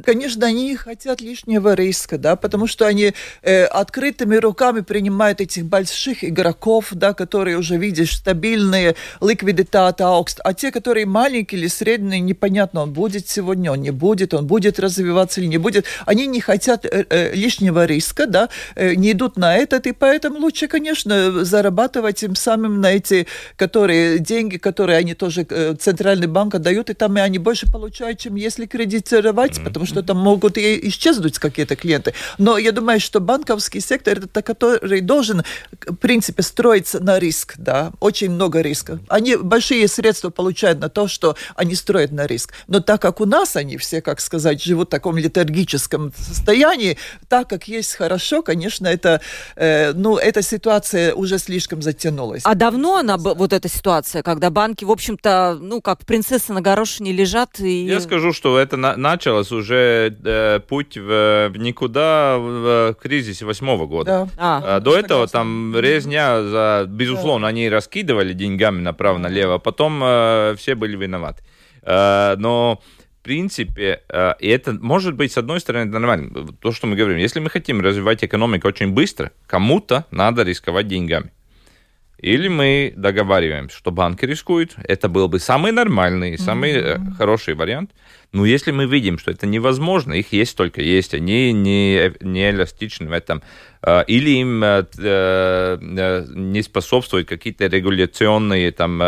Конечно, они не хотят лишнего риска, да, потому что они э, открытыми руками принимают этих больших игроков, да, которые уже, видишь, стабильные, ликвидитат аукст, а те, которые маленькие или средние, непонятно, он будет сегодня, он не будет, он будет развиваться или не будет. Они не хотят э, э, лишнего риска, да, э, не идут на этот, и поэтому лучше, конечно, зарабатывать тем самым на эти, которые, деньги, которые они тоже, э, Центральный банк отдают, и там и они больше получают, чем если кредитировать mm-hmm. потому что там могут и исчезнуть какие-то клиенты. Но я думаю, что банковский сектор это который должен, в принципе, строиться на риск, да, очень много риска. Они большие средства получают на то, что они строят на риск. Но так как у нас они все, как сказать, живут в таком летаргическом состоянии, так как есть хорошо, конечно, это, э, ну, эта ситуация уже слишком затянулась. А давно она, вот эта ситуация, когда банки, в общем-то, ну, как принцессы на горошине лежат и... Я скажу, что это на началось уже э, путь в, в никуда в, в кризисе восьмого года. Да. А, а, до этого там резня, за, безусловно, да. они раскидывали деньгами направо-налево, а потом э, все были виноваты. Э, но в принципе, э, и это может быть, с одной стороны, нормально. То, что мы говорим, если мы хотим развивать экономику очень быстро, кому-то надо рисковать деньгами. Или мы договариваемся, что банки рискуют. Это был бы самый нормальный, самый mm-hmm. хороший вариант. Но если мы видим, что это невозможно, их есть только есть, они не, не эластичны в этом, э, или им не способствуют какие-то регуляционные там,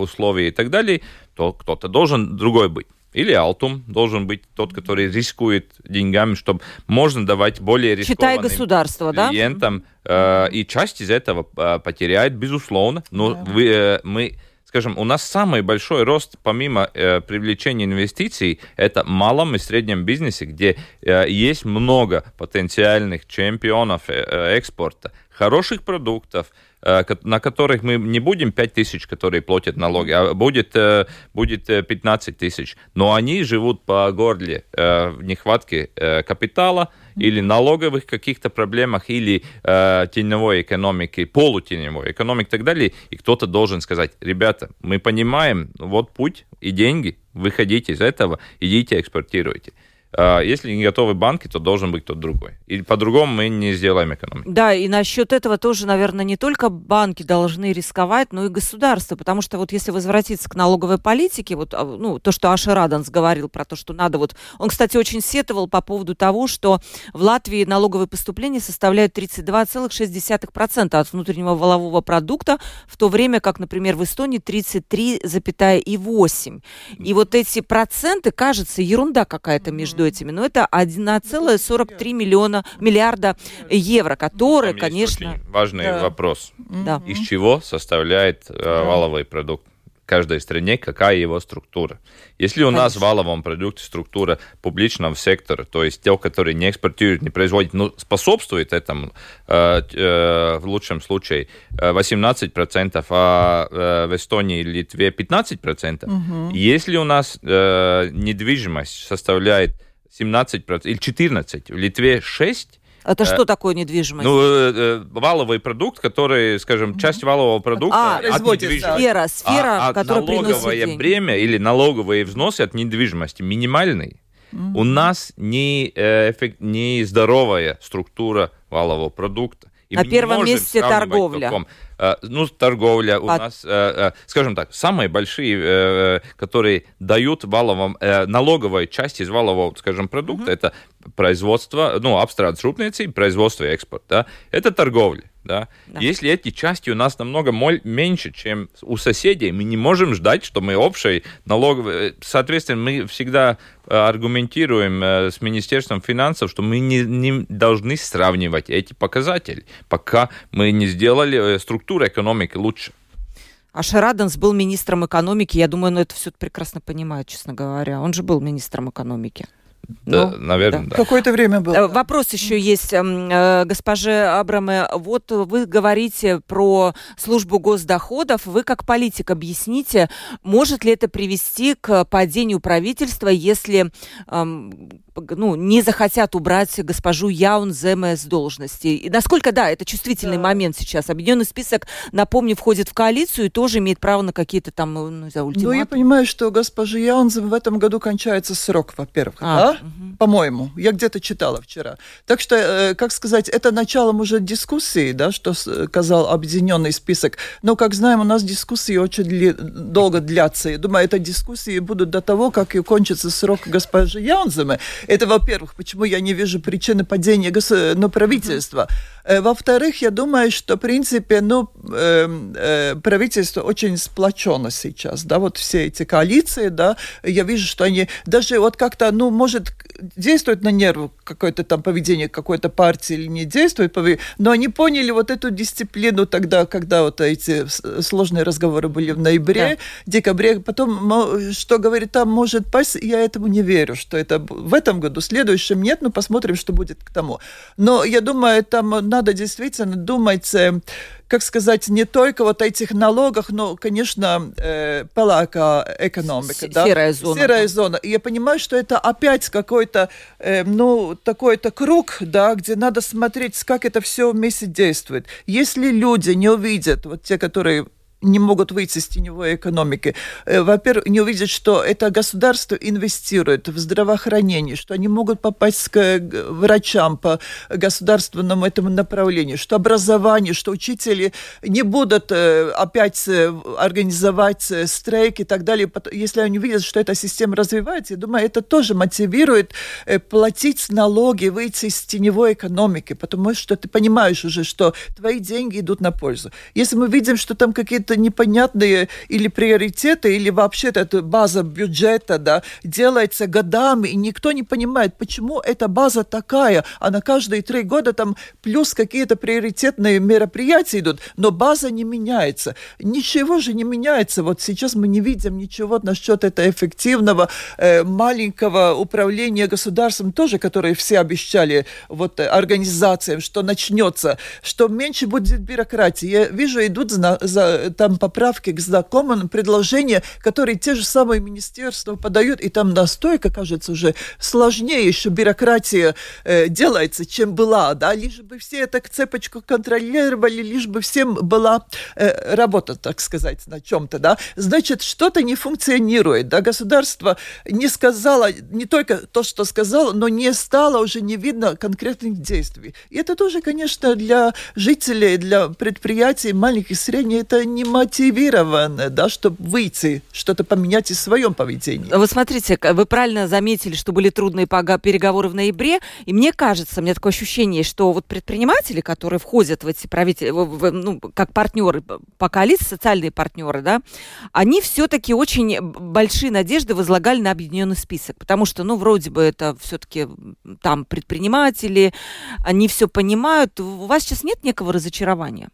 условия и так далее, то кто-то должен другой быть. Или Алтум должен быть тот, который рискует деньгами, чтобы можно давать более рискованным государство, клиентам. Да? Э, и часть из этого э, потеряет, безусловно. Но да. вы, э, мы скажем, у нас самый большой рост, помимо э, привлечения инвестиций, это малом и среднем бизнесе, где э, есть много потенциальных чемпионов э, э экспорта, хороших продуктов, Э, на которых мы не будем 5 тысяч, которые платят налоги, а будет, э, будет 15 э, тысяч. Но они живут по горле в нехватке капитала или налоговых каких-то проблемах, или теневой экономики, полутеневой экономики и так далее. И кто-то должен сказать, ребята, мы понимаем, вот путь и деньги, выходите из этого, идите экспортируйте. А, если не готовы банки, то должен быть тот другой. И по-другому мы не сделаем экономику. Да, и насчет этого тоже, наверное, не только банки должны рисковать, но и государство. Потому что вот если возвратиться к налоговой политике, вот а, ну, то, что Аша Раданс говорил про то, что надо вот... Он, кстати, очень сетовал по поводу того, что в Латвии налоговые поступления составляют 32,6% от внутреннего волового продукта, в то время как, например, в Эстонии 33,8%. И вот эти проценты, кажется, ерунда какая-то между между этими, но это 1,43 миллиона, миллиарда евро, которые, Там конечно... Важный да. вопрос. Да. Из чего составляет э, валовый продукт? каждой стране, какая его структура. Если у Конечно. нас в валовом продукте структура публичного сектора, то есть те, которые не экспортируют, не производят, но способствует этому, э, э, в лучшем случае 18%, э, а э, в Эстонии и Литве 15%. Угу. Если у нас э, недвижимость составляет 17% или 14%, в Литве 6%, это что такое недвижимость? Ну, э, э, валовый продукт, который, скажем, часть валового продукта а, от недвижимости. Сфера, сфера, а, которая налоговое приносит бремя или налоговые взносы от недвижимости минимальный. Mm-hmm. У нас не, э, эффект, не здоровая структура валового продукта. И На первом месте торговля. Таком, э, ну, торговля у От... нас, э, скажем так, самые большие, которые дают валовом, налоговой часть из валового, скажем, продукта, mm-hmm. это производство, ну, обстрад рūpniecība, производство и экспорт, да, это торговля. Да? Да. Если эти части у нас намного меньше, чем у соседей, мы не можем ждать, что мы общей налоговой... Э, соответственно, мы всегда э, аргументируем э, с Министерством финансов, что мы не, не должны сравнивать эти показатели, пока мы не сделали структуру экономики лучше. А Шараденс был министром экономики. Я думаю, он это все прекрасно понимает, честно говоря. Он же был министром экономики. Да, ну, наверное, да. да. Какое-то время было. Э, вопрос еще есть, эм, э, госпоже Абраме. Вот вы говорите про службу госдоходов. Вы как политик объясните, может ли это привести к падению правительства, если эм, ну, не захотят убрать госпожу Яун Земе с должности. И насколько, да, это чувствительный да. момент сейчас. Объединенный список, напомню, входит в коалицию и тоже имеет право на какие-то там, ну, не знаю, ультиматумы. Ну, я понимаю, что госпожа Яунзем в этом году кончается срок, во-первых, а, да? Угу. По-моему. Я где-то читала вчера. Так что, э, как сказать, это началом уже дискуссии, да, что сказал объединенный список. Но, как знаем, у нас дискуссии очень дли- долго длятся. Я думаю, это дискуссии будут до того, как и кончится срок госпожи Яунземе. Это, во-первых, почему я не вижу причины падения гос... ну, правительства. Э, во-вторых, я думаю, что, в принципе, ну, э, э, правительство очень сплочено сейчас, да, вот все эти коалиции, да, я вижу, что они даже вот как-то, ну, может, действует на нервы какое-то там поведение какой-то партии или не действует, но они поняли вот эту дисциплину тогда, когда вот эти сложные разговоры были в ноябре, да. декабре, потом, что говорит, там может пасть, я этому не верю, что это в этом году, в следующем нет, ну, посмотрим, что будет к тому. Но я думаю, там надо действительно думать, э, как сказать, не только вот о этих налогах, но, конечно, э, палака экономика. да? Серая зона. Серая зона. И я понимаю, что это опять какой-то, э, ну, такой-то круг, да, где надо смотреть, как это все вместе действует. Если люди не увидят, вот те, которые не могут выйти из теневой экономики. Э, во-первых, не увидят, что это государство инвестирует в здравоохранение, что они могут попасть к врачам по государственному этому направлению, что образование, что учители не будут э, опять э, организовать стрейки и так далее. Если они видят, что эта система развивается, я думаю, это тоже мотивирует платить налоги, выйти из теневой экономики, потому что ты понимаешь уже, что твои деньги идут на пользу. Если мы видим, что там какие-то какие-то непонятные или приоритеты, или вообще эта база бюджета да, делается годами, и никто не понимает, почему эта база такая, а на каждые три года там плюс какие-то приоритетные мероприятия идут, но база не меняется. Ничего же не меняется. Вот сейчас мы не видим ничего насчет этого эффективного э, маленького управления государством тоже, которое все обещали вот организациям, что начнется, что меньше будет бюрократии. Я вижу, идут за, за там поправки к знакомым, предложения, которые те же самые министерства подают, и там настойка, кажется, уже сложнее еще бюрократия э, делается, чем была, да, лишь бы все эту цепочку контролировали, лишь бы всем была э, работа, так сказать, на чем-то, да, значит, что-то не функционирует, да, государство не сказало, не только то, что сказало, но не стало уже не видно конкретных действий. И это тоже, конечно, для жителей, для предприятий маленьких и средних, это не мотивированы, да, чтобы выйти, что-то поменять в своем поведении. Вы смотрите, вы правильно заметили, что были трудные переговоры в ноябре, и мне кажется, у меня такое ощущение, что вот предприниматели, которые входят в эти правительства, ну, как партнеры по коалиции, социальные партнеры, да, они все-таки очень большие надежды возлагали на объединенный список, потому что, ну, вроде бы это все-таки там предприниматели, они все понимают. У вас сейчас нет некого разочарования?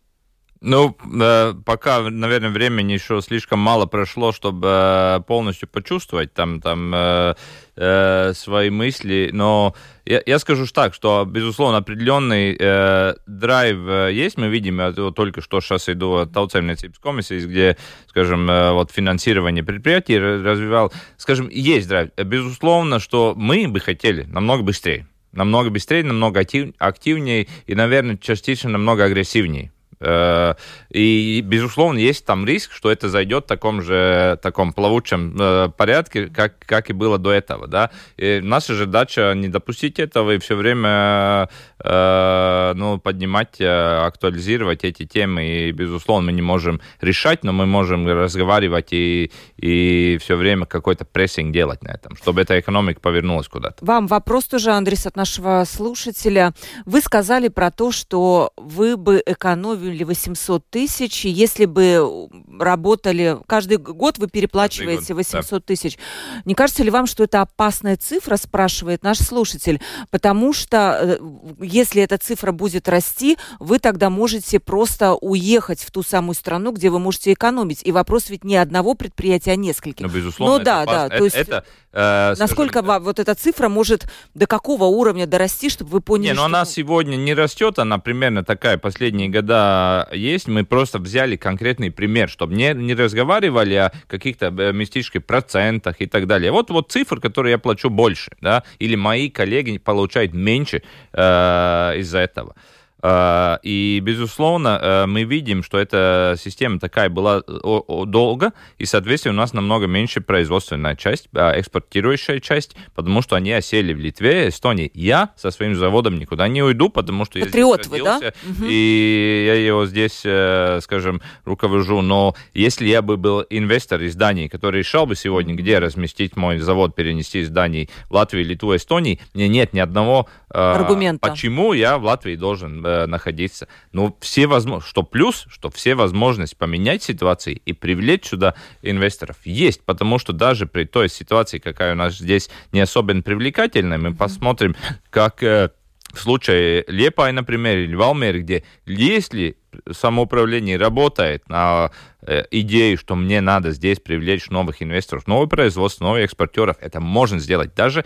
Ну, э, пока, наверное, времени еще слишком мало прошло, чтобы э, полностью почувствовать там, там э, э, свои мысли. Но я, я скажу так, что, безусловно, определенный э, драйв э, есть. Мы видим, я вот только что сейчас иду от Тауцельной комиссии, где, скажем, э, вот финансирование предприятий развивал. Скажем, есть драйв. Безусловно, что мы бы хотели намного быстрее. Намного быстрее, намного актив, активнее и, наверное, частично намного агрессивнее и, безусловно, есть там риск, что это зайдет в таком же таком плавучем э, порядке, как, как и было до этого. Да? И наша же задача не допустить этого и все время э, ну, поднимать, актуализировать эти темы. И, безусловно, мы не можем решать, но мы можем разговаривать и, и все время какой-то прессинг делать на этом, чтобы эта экономика повернулась куда-то. Вам вопрос тоже, Андрей, от нашего слушателя. Вы сказали про то, что вы бы экономили или 800 тысяч. Если бы работали... Каждый год вы переплачиваете 800 тысяч. Не кажется ли вам, что это опасная цифра, спрашивает наш слушатель? Потому что э, если эта цифра будет расти, вы тогда можете просто уехать в ту самую страну, где вы можете экономить. И вопрос ведь не одного предприятия, а нескольких. Ну, безусловно, ну, да, да. То есть, это, э, насколько скажем, вот эта цифра может до какого уровня дорасти, чтобы вы поняли, Не, ну что... она сегодня не растет, она примерно такая последние года есть. Мы просто взяли конкретный пример, чтобы не, не разговаривали о каких-то э, мистических процентах и так далее. Вот, вот цифр, которые я плачу больше, да, или мои коллеги получают меньше э, из-за этого. И, безусловно, э, мы видим, что эта система такая была долго, и, соответственно, у нас намного меньше производственная часть, а экспортирующая часть, потому что они осели в Литве, Эстонии. Я со своим заводом никуда не уйду, потому что Патриот я здесь родился, вы, да? и я его здесь, э, скажем, руковожу. Но если я бы был инвестор из Дании, который решал бы сегодня, где разместить мой завод, перенести из Дании в Латвию, Литву, Эстонии, мне нет ни одного аргумента, почему я в Латвии должен э, находиться. Но все возможности, что плюс, что все возможности поменять ситуации и привлечь сюда инвесторов есть, потому что даже при той ситуации, какая у нас здесь не особенно привлекательная, мы посмотрим, как э, в случае Лепай, например, или Валмер, где если самоуправление работает на э, идею, что мне надо здесь привлечь новых инвесторов, новое производство, новых экспортеров, это можно сделать даже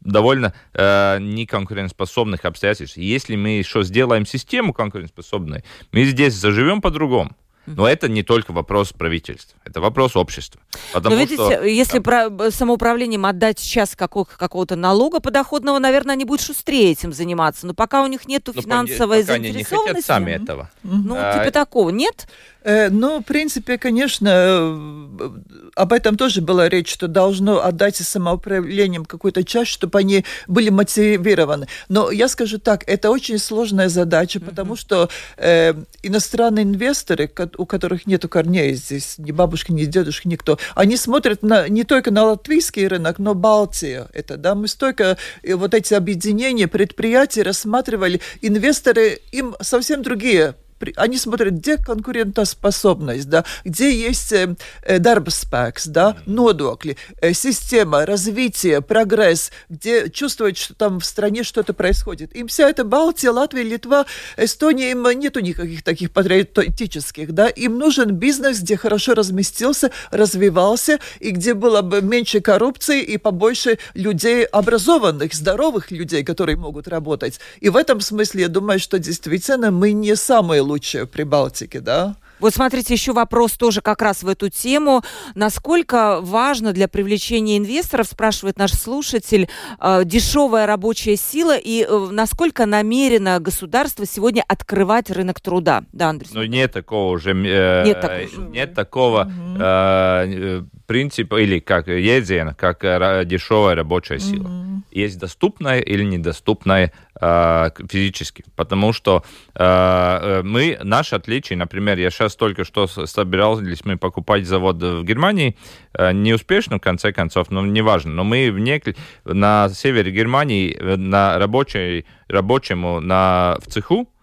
довольно э, неконкурентоспособных обстоятельств. Если мы еще сделаем систему конкурентоспособной, мы здесь заживем по-другому. Но это не только вопрос правительства, это вопрос общества. Потому Но видите, что, если да. про самоуправлением отдать сейчас какого- какого-то налога подоходного, наверное, они будут шустрее этим заниматься. Но пока у них нет финансовой пока заинтересованности... Они не хотят сами этого. Ну, а, типа такого. Нет? Э, ну, в принципе, конечно, э, об этом тоже была речь, что должно отдать самоуправлением какую-то часть, чтобы они были мотивированы. Но я скажу так, это очень сложная задача, потому mm-hmm. что э, иностранные инвесторы, у которых нет корней здесь, ни бабушки, ни дедушки, никто, они смотрят на, не только на латвийский рынок, но Балтия. Это, да, мы столько э, вот эти объединения, предприятия рассматривали, инвесторы, им совсем другие они смотрят, где конкурентоспособность, да, где есть э, э дарбспекс, да, нодокли, э, система, развитие, прогресс, где чувствуют, что там в стране что-то происходит. Им вся эта Балтия, Латвия, Литва, Эстония, им нету никаких таких патриотических, да, им нужен бизнес, где хорошо разместился, развивался, и где было бы меньше коррупции и побольше людей образованных, здоровых людей, которые могут работать. И в этом смысле я думаю, что действительно мы не самые лучшее в Прибалтике, да? Вот смотрите, еще вопрос тоже как раз в эту тему. Насколько важно для привлечения инвесторов, спрашивает наш слушатель, э, дешевая рабочая сила и э, насколько намерено государство сегодня открывать рынок труда? Да, Андрей? Ну, нет такого уже... Э, нет такого, нет такого угу. э, принципа или как езена, как дешевая рабочая сила. Угу. Есть доступная или недоступная э, физически. Потому что э, мы, наше отличие, например, я сейчас только что собирались мы покупать завод в Германии, э, неуспешно в конце концов, но неважно, но мы в нек... на севере Германии на рабочей, рабочему на, в цеху Э,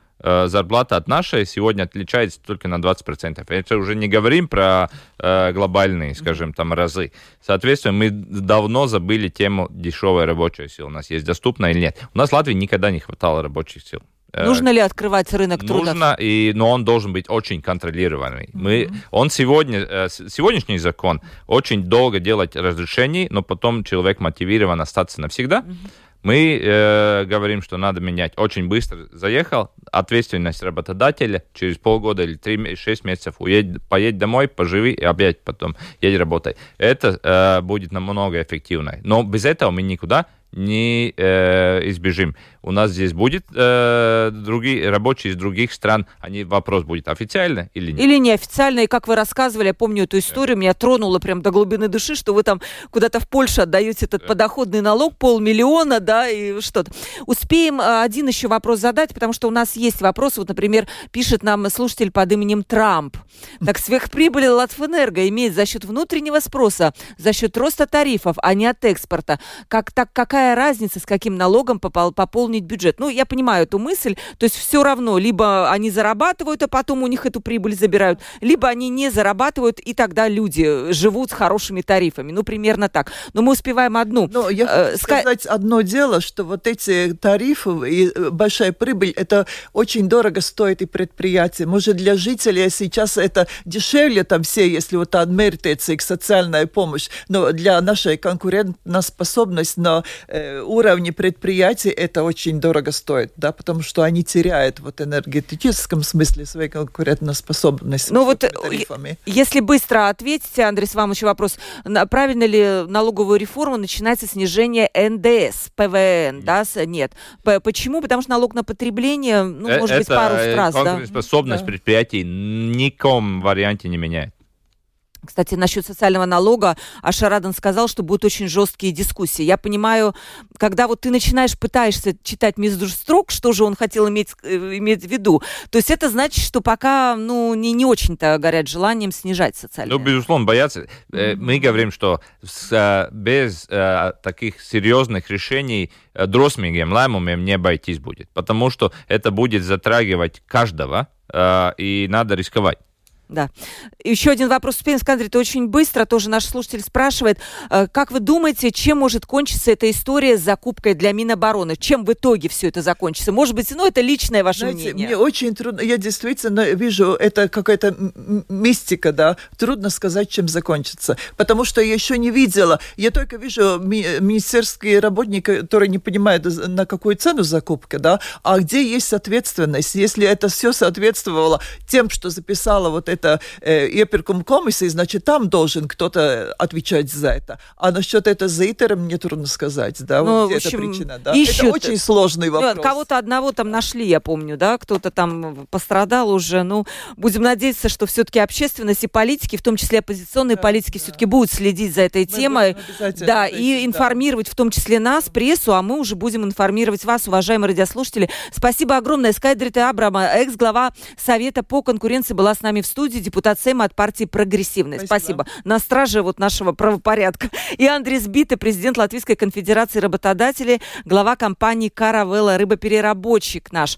зарплата от нашей сегодня отличается только на 20%. Это уже не говорим про э, глобальные, скажем, там разы. Соответственно, мы давно забыли тему дешевой рабочей силы. У нас есть доступная или нет. У нас в Латвии никогда не хватало рабочих сил. Э, Нужно ли открывать рынок труда? Нужно, и, но он должен быть очень. Mm-hmm. Мы, он сегодня, э, сегодняшний закон очень долго делать разрешений, но потом человек мотивирован остаться навсегда. Мы э, говорим, что надо менять. Очень быстро заехал, ответственность работодателя, через полгода или 3-6 месяцев уедь, поедь домой, поживи и опять потом едь работай. Это э, будет намного эффективнее. Но без этого мы никуда не э, избежим. У нас здесь будет э, другие рабочие из других стран. Они вопрос будет официально или нет? Или неофициально. И как вы рассказывали, я помню эту историю, меня тронуло прям до глубины души, что вы там куда-то в Польшу отдаете этот подоходный налог полмиллиона, да, и что-то. Успеем э, один еще вопрос задать, потому что у нас есть вопрос. Вот, например, пишет нам слушатель под именем Трамп. Так сверхприбыль Латвэнерго имеет за счет внутреннего спроса, за счет роста тарифов, а не от экспорта. Как, так какая какая разница, с каким налогом попол- пополнить бюджет? Ну, я понимаю эту мысль, то есть все равно, либо они зарабатывают, а потом у них эту прибыль забирают, либо они не зарабатывают, и тогда люди живут с хорошими тарифами. Ну, примерно так. Но мы успеваем одну. Но я э, хочу сказать одно дело, что вот эти тарифы и э, большая прибыль, это очень дорого стоит и предприятие. Может, для жителей сейчас это дешевле там все, если вот отмерится их социальная помощь, но для нашей конкурентоспособности, но э, уровне предприятий это очень дорого стоит, да, потому что они теряют вот энергетическом смысле своей конкурентоспособность. Ну вот, тарифами. если быстро ответите, Андрей, с вам еще вопрос. Правильно ли налоговую реформу начинается снижение НДС, ПВН, да? Нет. Почему? Потому что налог на потребление, ну, э, может быть, пару фраз, да? способность да. предприятий ником варианте не меняет. Кстати, насчет социального налога Ашарадан сказал, что будут очень жесткие дискуссии. Я понимаю, когда вот ты начинаешь, пытаешься читать между строк, что же он хотел иметь, э, иметь в виду, то есть это значит, что пока ну, не, не очень-то горят желанием снижать социальное. Ну, безусловно, боятся. Mm-hmm. Мы говорим, что с, без э, таких серьезных решений дросмигiem лаймумiem не обойтись будет, потому что это будет затрагивать каждого, и надо рисковать. Да. Еще один вопрос успеем сказать, это очень быстро. Тоже наш слушатель спрашивает, э, как вы думаете, чем может кончиться эта история с закупкой для Минобороны? Чем в итоге все это закончится? Может быть, ну, это личное ваше Знаете, мнение. Мне очень трудно, я действительно вижу, это какая-то мистика, да, трудно сказать, чем закончится. Потому что я еще не видела, я только вижу ми- министерские работники, которые не понимают, на какую цену закупка, да, а где есть ответственность. Если это все соответствовало тем, что записала вот это э, iepirkuma комиссия, значит, там должен кто-то отвечать за это. А насчет это за ИТером мне трудно сказать, да, ну, вот где общем, эта причина, да. Ищут. Это очень сложный ну, вопрос. Кого-то одного там нашли, я помню, да, кто-то там пострадал уже, ну, будем надеяться, что все-таки общественность и политики, в том числе оппозиционные да, политики, да. все-таки будут следить за этой мы темой, да, и информировать да. в том числе нас, прессу, а мы уже будем информировать вас, уважаемые радиослушатели. Спасибо огромное. Скайдрита Абрама, экс-глава Совета по конкуренции, была с нами в студии студии депутат Сейма от партии «Прогрессивный». Спасибо. Спасибо. На страже вот нашего правопорядка. И Андрей Сбиты, президент Латвийской конфедерации работодателей, глава компании «Каравелла», рыбопереработчик наш.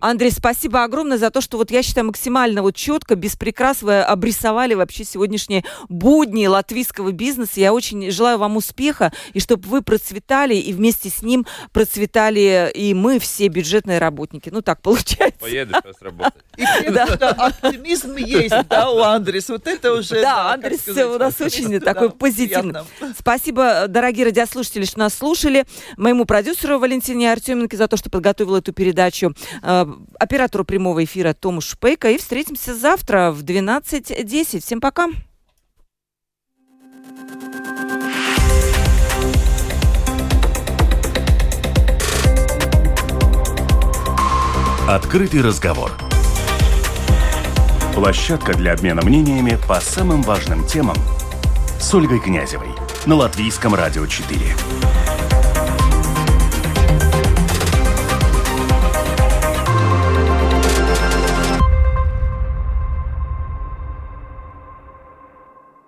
Андрей, спасибо огромное за то, что вот я считаю максимально вот четко, без прикрас вы обрисовали вообще сегодняшние будни латвийского бизнеса. Я очень желаю вам успеха и чтобы вы процветали и вместе с ним процветали и мы все бюджетные работники. Ну так получается. Поеду сейчас работать. И оптимизм есть, да, у Андреса. Вот это уже... Да, Андрес у нас очень такой позитивный. Спасибо, дорогие радиослушатели, что нас слушали. Моему продюсеру Валентине Артеменко за то, что подготовил эту передачу э, оператору прямого эфира Тому Шпейка. И встретимся завтра в 12.10. Всем пока. Открытый разговор. Площадка для обмена мнениями по самым важным темам с Ольгой Князевой на Латвийском радио 4.